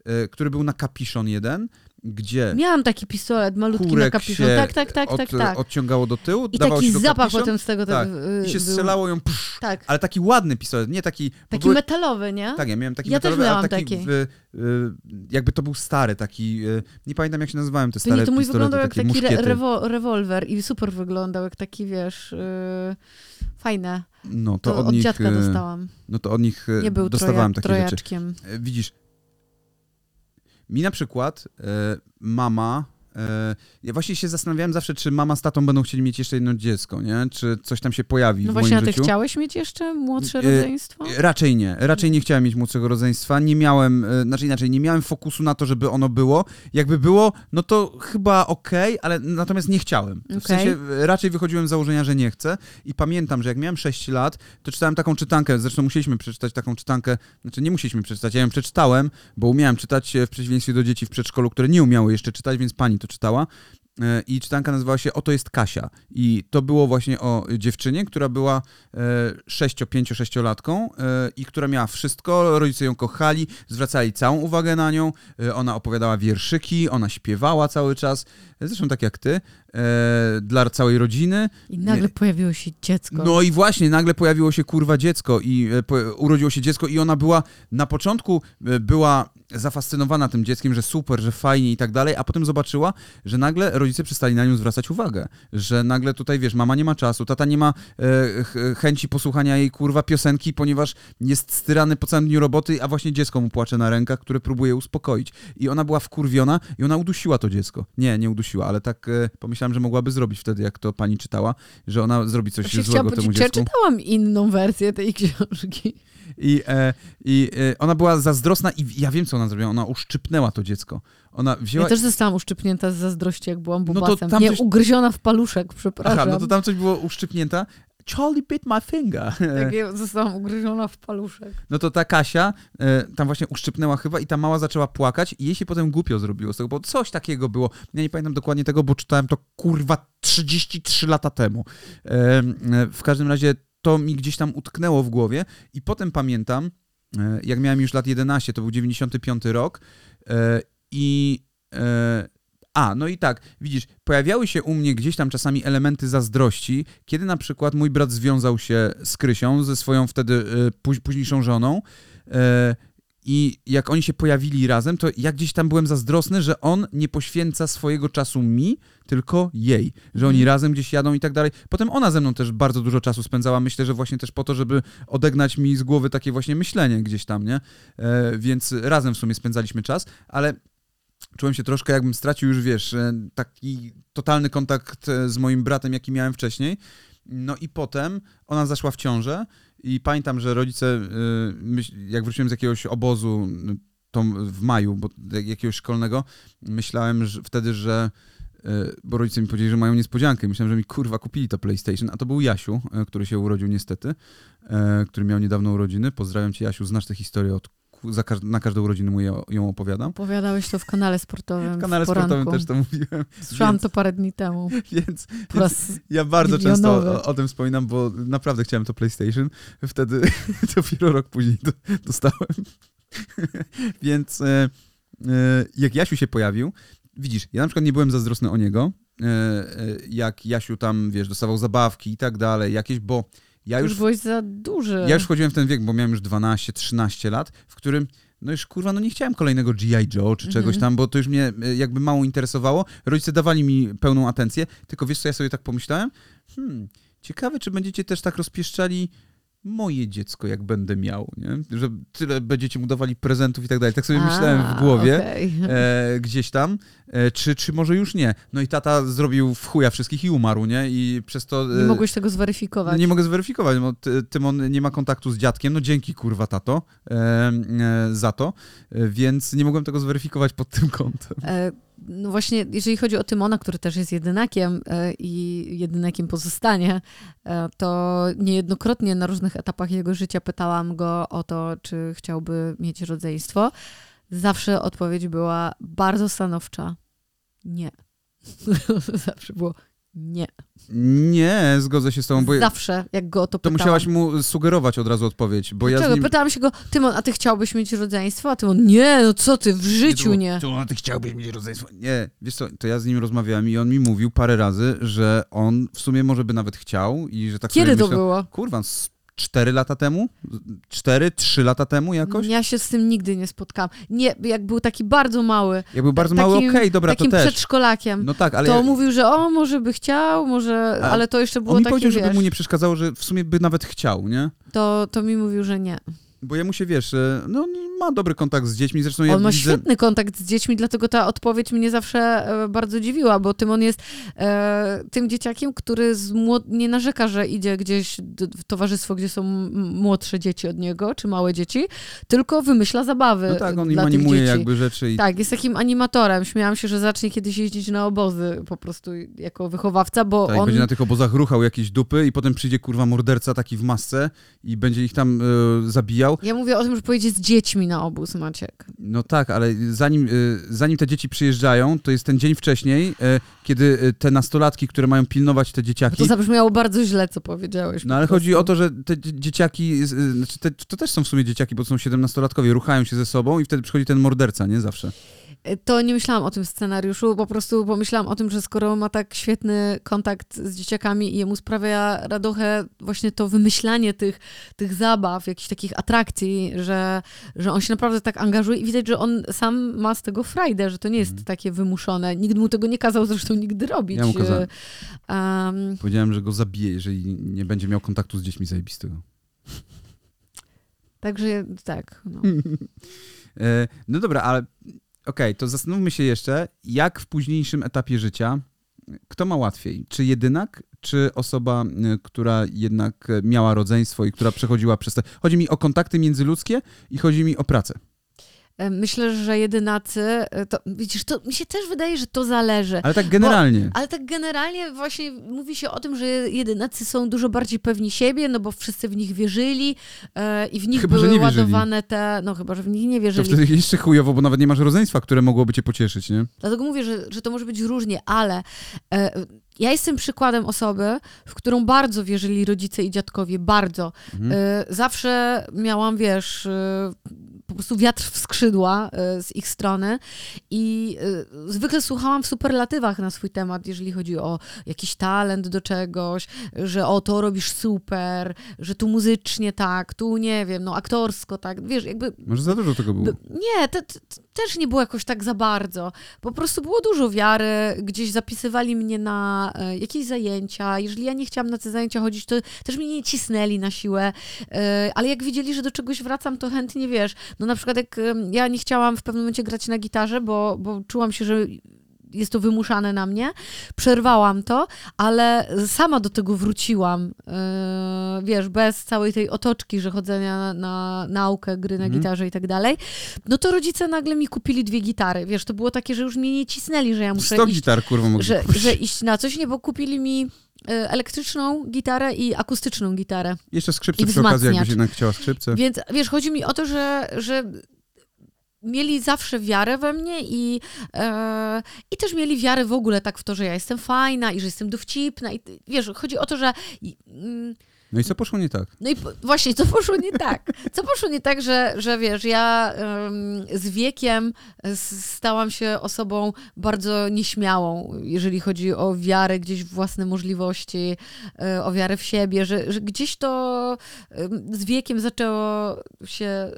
e, który był na kapiszon jeden, gdzie Miałam taki pistolet malutki na kurek kapiszon. się Tak, tak, tak, od, tak, tak. odciągało do tyłu, I taki się do zapach kapiszon potem z tego tak. tak, i się strzelało ją, psz, Tak, ale taki ładny pistolet, nie taki... taki metalowy, nie? Tak, ja miałem taki Ja też metalowy, ale miałam taki, taki. W, y, jakby to był stary, taki, y, nie pamiętam jak się nazywałem te To stare nie, to mój wyglądał jak taki re, rewo, rewolwer i super wyglądał, jak taki, wiesz, yy, fajne. No to, To, od, od nich, dziadka y, dostałam. no to od nich Nie był dostawałem troja, takie rzeczy. Widzisz, mi na przykład e, mama, ja właśnie się zastanawiałem zawsze, czy mama z tatą będą chcieli mieć jeszcze jedno dziecko, nie? Czy coś tam się pojawi No w właśnie, a moim ty życiu. chciałeś mieć jeszcze młodsze E, rodzeństwo? E, Raczej nie. Raczej nie chciałem mieć młodszego rodzeństwa. Nie miałem, e, znaczy inaczej, nie miałem fokusu na to, żeby ono było. Jakby było, no to chyba okej, ale natomiast nie chciałem. W Okej. sensie raczej wychodziłem z założenia, że nie chcę. I pamiętam, że jak miałem 6 lat, to czytałem taką czytankę, zresztą musieliśmy przeczytać taką czytankę, znaczy nie musieliśmy przeczytać, ja ją przeczytałem, bo umiałem czytać w przeciwieństwie do dzieci w przedszkolu, które nie umiały jeszcze czytać, więc pani to czytała. E, I czytanka nazywała się Oto jest Kasia. I to było właśnie o dziewczynie, która była 6-5-6-latką i która miała wszystko. Rodzice ją kochali, zwracali całą uwagę na nią. E, Ona opowiadała wierszyki, ona śpiewała cały czas. E, Zresztą tak jak ty, dla całej rodziny. I nagle pojawiło się dziecko. No i właśnie, nagle pojawiło się kurwa dziecko i urodziło się dziecko i ona była, na początku była zafascynowana tym dzieckiem, że super, że fajnie i tak dalej, a potem zobaczyła, że nagle rodzice przestali na nią zwracać uwagę, że nagle tutaj, wiesz, mama nie ma czasu, tata nie ma e, ch- chęci posłuchania jej kurwa piosenki, ponieważ jest styrany po całym dniu roboty, a właśnie dziecko mu płacze na rękach, które próbuje uspokoić. I ona była wkurwiona i ona udusiła to dziecko. Nie, nie udusiła, ale tak e, pomyślałem, że mogłaby zrobić wtedy, jak to pani czytała, że ona zrobi coś Właśnie złego temu dziecku. czytałam inną wersję tej książki. I, e, i e, ona była zazdrosna i ja wiem, co ona zrobiła. Ona uszczypnęła to dziecko. Ona wzięła... Ja też zostałam uszczypnięta z zazdrości, jak byłam No bubasem. tam Nie, coś- ugryziona w paluszek, przepraszam. Aha, no to tam coś było uszczypnięta. Charlie bit my finger. Tak, ja zostałam ugryziona w paluszek. No to ta Kasia e, tam właśnie uszczypnęła chyba i ta mała zaczęła płakać i jej się potem głupio zrobiło z tego, bo coś takiego było. Ja nie pamiętam dokładnie tego, bo czytałem to kurwa 33 lata temu. E, e, w każdym razie to mi gdzieś tam utknęło w głowie i potem pamiętam, e, jak miałem już lat 11, to był 95 rok e, i e, a, no i tak, widzisz, pojawiały się u mnie gdzieś tam czasami elementy zazdrości, kiedy na przykład mój brat związał się z Krysią, ze swoją wtedy póź, późniejszą żoną i jak oni się pojawili razem, to ja gdzieś tam byłem zazdrosny, że on nie poświęca swojego czasu mi, tylko jej, że oni Mhm. razem gdzieś jadą i tak dalej. Potem ona ze mną też bardzo dużo czasu spędzała, myślę, że właśnie też po to, żeby odegnać mi z głowy takie właśnie myślenie gdzieś tam, nie? E, więc razem w sumie spędzaliśmy czas, ale czułem się troszkę jakbym stracił już, wiesz, e, taki totalny kontakt e, z moim bratem, jaki miałem wcześniej. No i potem ona zaszła w ciążę i pamiętam, że rodzice, myśl- jak wróciłem z jakiegoś obozu to w maju, bo jak- jakiegoś szkolnego, myślałem że wtedy, że e, bo rodzice mi powiedzieli, że mają niespodziankę. Myślałem, że mi kurwa kupili to PlayStation, a to był Jasiu, który się urodził niestety, który miał niedawno urodziny. Pozdrawiam cię Jasiu, znasz tę historię od każ na każdą urodzinę mu ją, ją opowiadam. Opowiadałeś to w kanale sportowym W kanale w sportowym też to mówiłem. [laughs] Słyszałam więc- to parę dni temu. [laughs] Więc, Po raz ja bardzo milionowy. często o, o tym wspominam, bo naprawdę chciałem to PlayStation. Wtedy [laughs] dopiero rok później do, dostałem. Więc e, e, jak Jasiu się pojawił, widzisz, ja na przykład nie byłem zazdrosny o niego, e, e, jak Jasiu tam, wiesz, dostawał zabawki i tak dalej, jakieś, bo ja już już, byłeś za duży. ja już wchodziłem w ten wiek, bo miałem już 12-13 lat, w którym no już kurwa, no nie chciałem kolejnego G.I. Joe czy czegoś Mhm. tam, bo to już mnie e, jakby mało interesowało. Rodzice dawali mi pełną atencję, tylko wiesz co, ja sobie tak pomyślałem? Hmm, ciekawe, czy będziecie też tak rozpieszczali moje dziecko, jak będę miał, nie? Że tyle będziecie mu dawali prezentów i tak dalej. Tak sobie myślałem w A, głowie. okej. E, gdzieś tam, e, czy, czy może już nie. No i tata zrobił w chuja wszystkich i umarł, nie? I przez to... e, Nie mogłeś tego zweryfikować. nie mogę zweryfikować, bo Ty- Tymon nie ma kontaktu z dziadkiem, no dzięki kurwa tato e, e, za to, e, więc nie mogłem tego zweryfikować pod tym kątem. No właśnie, jeżeli chodzi o Tymona, który też jest jedynakiem e, i jedynakiem pozostanie, e, to niejednokrotnie na różnych etapach jego życia pytałam go o to, czy chciałby mieć rodzeństwo. Zawsze odpowiedź była bardzo stanowcza. Nie. [laughs] Zawsze było nie. Nie, zgodzę się z tobą, bo Zawsze, jak go o to to pytałam. musiałaś mu sugerować od razu odpowiedź, bo ja Dlaczego? z nim... Pytałam się go, Tymon, a ty chciałbyś mieć rodzeństwo? A Tymon, nie, no co ty, w życiu nie. To ty chciałbyś mieć rodzeństwo. Nie, wiesz co, to ja z nim rozmawiałem i on mi mówił parę razy, że on w sumie może by nawet chciał i że tak Kiedy to myślał, było? Kurwa, z cztery lata temu? Cztery, trzy lata temu jakoś? Ja się z tym nigdy nie spotkałam. Nie, jak był taki bardzo mały, Jak był bardzo mały, okej, takim- dobra, takim to też. przedszkolakiem, No tak, ale to ja, mówił, że o, może by chciał, może, A ale to jeszcze było on mi takie, powiedział, wiesz, żeby mu nie przeszkadzało, że w sumie by nawet chciał, nie? to, to mi mówił, że nie. Bo jemu się, wiesz, e, no on ma dobry kontakt z dziećmi, zresztą ja On ma widzę... świetny kontakt z dziećmi, dlatego ta odpowiedź mnie zawsze e, bardzo dziwiła, bo Tymon jest e, tym dzieciakiem, który młod- nie narzeka, że idzie gdzieś w towarzystwo, gdzie są młodsze dzieci od niego, czy małe dzieci, tylko wymyśla zabawy No tak, on im animuje dzieci. jakby rzeczy i Tak, jest takim animatorem. Śmiałam się, że zacznie kiedyś jeździć na obozy po prostu jako wychowawca, bo tak, on... będzie na tych obozach ruchał jakieś dupy i potem przyjdzie kurwa morderca taki w masce i będzie ich tam e, zabijał. Ja mówię o tym, że pojedzie z dziećmi na obóz, Maciek. No tak, ale zanim, y, zanim te dzieci przyjeżdżają, to jest ten dzień wcześniej, y, kiedy y, te nastolatki, które mają pilnować te dzieciaki. to zabrzmiało bardzo źle, co powiedziałeś. No ale chodzi prostu. o to, że te dzie- dzieciaki, znaczy te, to też są w sumie dzieciaki, bo to są siedemnastolatkowie, ruchają się ze sobą i wtedy przychodzi ten morderca, nie? Zawsze. To nie myślałam o tym scenariuszu, po prostu pomyślałam o tym, że skoro ma tak świetny kontakt z dzieciakami i jemu sprawia radochę właśnie to wymyślanie tych, tych zabaw, jakichś takich atrakcji, że, że on się naprawdę tak angażuje i widać, że on sam ma z tego frajdę, że to nie jest Mhm. takie wymuszone. Nikt mu tego nie kazał zresztą nigdy robić. Ja mu kazałem. Um, Powiedziałem, że go zabiję, jeżeli nie będzie miał kontaktu z dziećmi zajebistego. także tak. No. [laughs] E, No dobra, ale okej, to zastanówmy się jeszcze, jak w późniejszym etapie życia, kto ma łatwiej? Czy jedynak, czy osoba, e, która jednak miała rodzeństwo i która przechodziła przez te... Chodzi mi o kontakty międzyludzkie i chodzi mi o pracę. E, Myślę, że jedynacy, e, to widzisz, to mi się też wydaje, że to zależy. Ale tak generalnie. Ale tak generalnie właśnie mówi się o tym, że jedynacy są dużo bardziej pewni siebie, no bo wszyscy w nich wierzyli e, i w nich Chyba, były ładowane te, no chyba, że w nich nie To wierzyli. wtedy jeszcze chujowo, bo nawet nie masz rodzeństwa, które mogłoby cię pocieszyć, nie? Dlatego mówię, że, że to może być różnie, ale e, ja jestem przykładem osoby, w którą bardzo wierzyli rodzice i dziadkowie, bardzo. Mhm. E, zawsze miałam, wiesz, po prostu wiatr w skrzydła e, z ich strony i e, zwykle słuchałam w superlatywach na swój temat, jeżeli chodzi o jakiś talent do czegoś, że o, to robisz super, że tu muzycznie tak, tu nie wiem, no aktorsko tak, wiesz, jakby Może za dużo tego było. Nie, te, te, też nie było jakoś tak za bardzo. Po prostu było dużo wiary, gdzieś zapisywali mnie na e, jakieś zajęcia. Jeżeli ja nie chciałam na te zajęcia chodzić, to też mnie nie cisnęli na siłę. E, ale jak widzieli, że do czegoś wracam, to chętnie wiesz. No na przykład jak ja nie chciałam w pewnym momencie grać na gitarze, bo, bo czułam się, że jest to wymuszane na mnie. Przerwałam to, ale sama do tego wróciłam. Yy, wiesz, bez całej tej otoczki, że chodzenia na naukę, gry na Mhm. gitarze i tak dalej. No to rodzice nagle mi kupili dwie gitary. Wiesz, to było takie, że już mnie nie cisnęli, że ja muszę 100 iść, gitar, kurwa, mogli że, kupić. że iść na coś, nie, bo kupili mi y, elektryczną gitarę i akustyczną gitarę. Jeszcze skrzypce przy okazji, jakbyś jednak chciała skrzypce. Więc wiesz, chodzi mi o to, że, że mieli zawsze wiarę we mnie i, e, i też mieli wiarę w ogóle tak w to, że ja jestem fajna i że jestem dowcipna. I, wiesz, chodzi o to, że... Mm, no i co poszło nie tak? No i właśnie, co poszło nie tak? Co poszło nie tak, że, że wiesz, ja z wiekiem stałam się osobą bardzo nieśmiałą, jeżeli chodzi o wiarę gdzieś w własne możliwości, e, o wiarę w siebie, że, że gdzieś to z wiekiem zaczęło się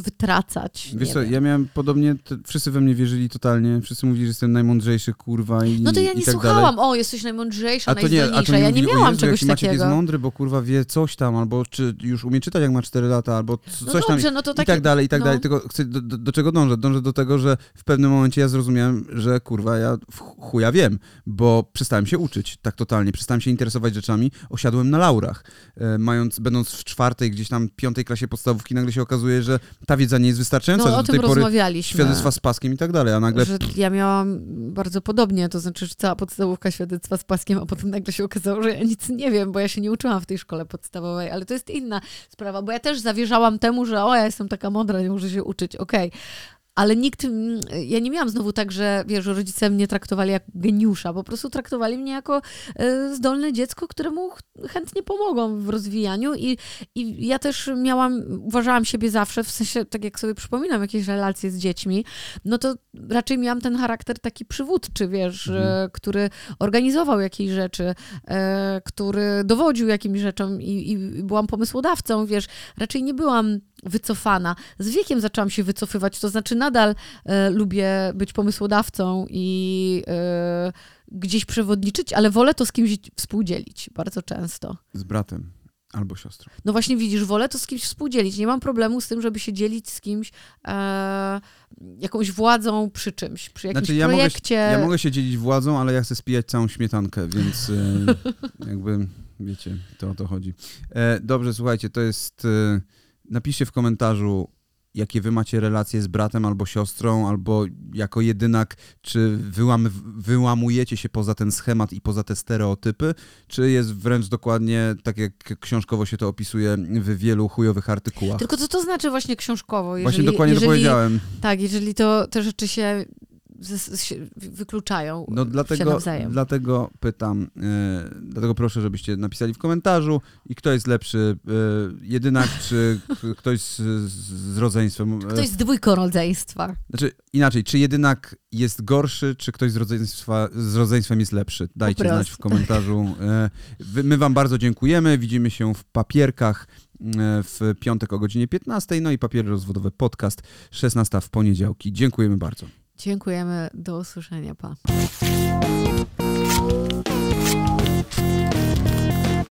wytracać. Wiesz co, ja miałem podobnie, wszyscy we mnie wierzyli totalnie, wszyscy mówili, że jestem najmądrzejszy, kurwa i No to ja nie tak słuchałam, dalej. o, jesteś najmądrzejsza, a to nie, a to nie ja nie miałam Jezu, czegoś takiego. Maciek jest mądry, bo kurwa wie coś tam, albo czy już umie czytać, jak ma 4 lata, albo no coś no dobrze, tam no to takie, i tak dalej, i tak no. dalej. Tylko chcę, do, do, do, czego dążę? Dążę do tego, że w pewnym momencie ja zrozumiałem, że kurwa ja chuja wiem, bo przestałem się uczyć tak totalnie, przestałem się interesować rzeczami, osiadłem na laurach. E, mając, będąc w czwartej, gdzieś tam piątej klasie podstawówki, nagle się okazuje, że ta wiedza nie jest wystarczająca no, do tej pory świadectwa z paskiem i tak dalej, a nagle... Że ja miałam bardzo podobnie, to znaczy, że cała podstawówka świadectwa z paskiem, a potem nagle się okazało, że ja nic nie wiem, bo ja się nie uczyłam w tej szkole podstawowej, ale to jest inna sprawa, bo ja też zawierzałam temu, że o, ja jestem taka mądra, nie muszę się uczyć, okej. Okay ale nikt, ja nie miałam znowu tak, że wiesz, rodzice mnie traktowali jak geniusza, po prostu traktowali mnie jako e, zdolne dziecko, któremu chętnie pomogą w rozwijaniu. I, i ja też miałam, uważałam siebie zawsze, w sensie, tak jak sobie przypominam jakieś relacje z dziećmi, no to raczej miałam ten charakter taki przywódczy, wiesz, mhm. który organizował jakieś rzeczy, e, który dowodził jakimś rzeczom i, i byłam pomysłodawcą, wiesz, raczej nie byłam wycofana. Z wiekiem zaczęłam się wycofywać, to znaczy nadal e, lubię być pomysłodawcą i e, gdzieś przewodniczyć, ale wolę to z kimś współdzielić bardzo często. Z bratem. Albo siostrą. No właśnie widzisz, wolę to z kimś współdzielić. Nie mam problemu z tym, żeby się dzielić z kimś e, jakąś władzą przy czymś, przy jakimś znaczy, ja projekcie. Mogę, ja mogę się dzielić władzą, ale ja chcę spijać całą śmietankę, więc e, [laughs] jakby, wiecie, to o to chodzi. E, dobrze, słuchajcie, to jest... E, Napiszcie w komentarzu, jakie wy macie relacje z bratem albo siostrą, albo jako jedynak, czy wyłamy, wyłamujecie się poza ten schemat i poza te stereotypy, czy jest wręcz dokładnie tak, jak książkowo się to opisuje w wielu chujowych artykułach. Tylko co to znaczy właśnie książkowo? Jeżeli, właśnie dokładnie jeżeli, to powiedziałem. Tak, jeżeli to te rzeczy się wykluczają no, dlatego, się nawzajem. Dlatego pytam, yy, dlatego proszę, żebyście napisali w komentarzu i kto jest lepszy, yy, jedynak czy ktoś z, z rodzeństwem. E, ktoś z dwójką rodzeństwa. Znaczy inaczej, czy jedynak jest gorszy, czy ktoś z rodzeństwa, z rodzeństwem jest lepszy? Dajcie znać w komentarzu. Yy, my wam bardzo dziękujemy, widzimy się w papierkach w piątek o godzinie 15, no i papiery rozwodowe podcast 16 w poniedziałki. Dziękujemy bardzo. Dziękujemy. Do usłyszenia. Pa.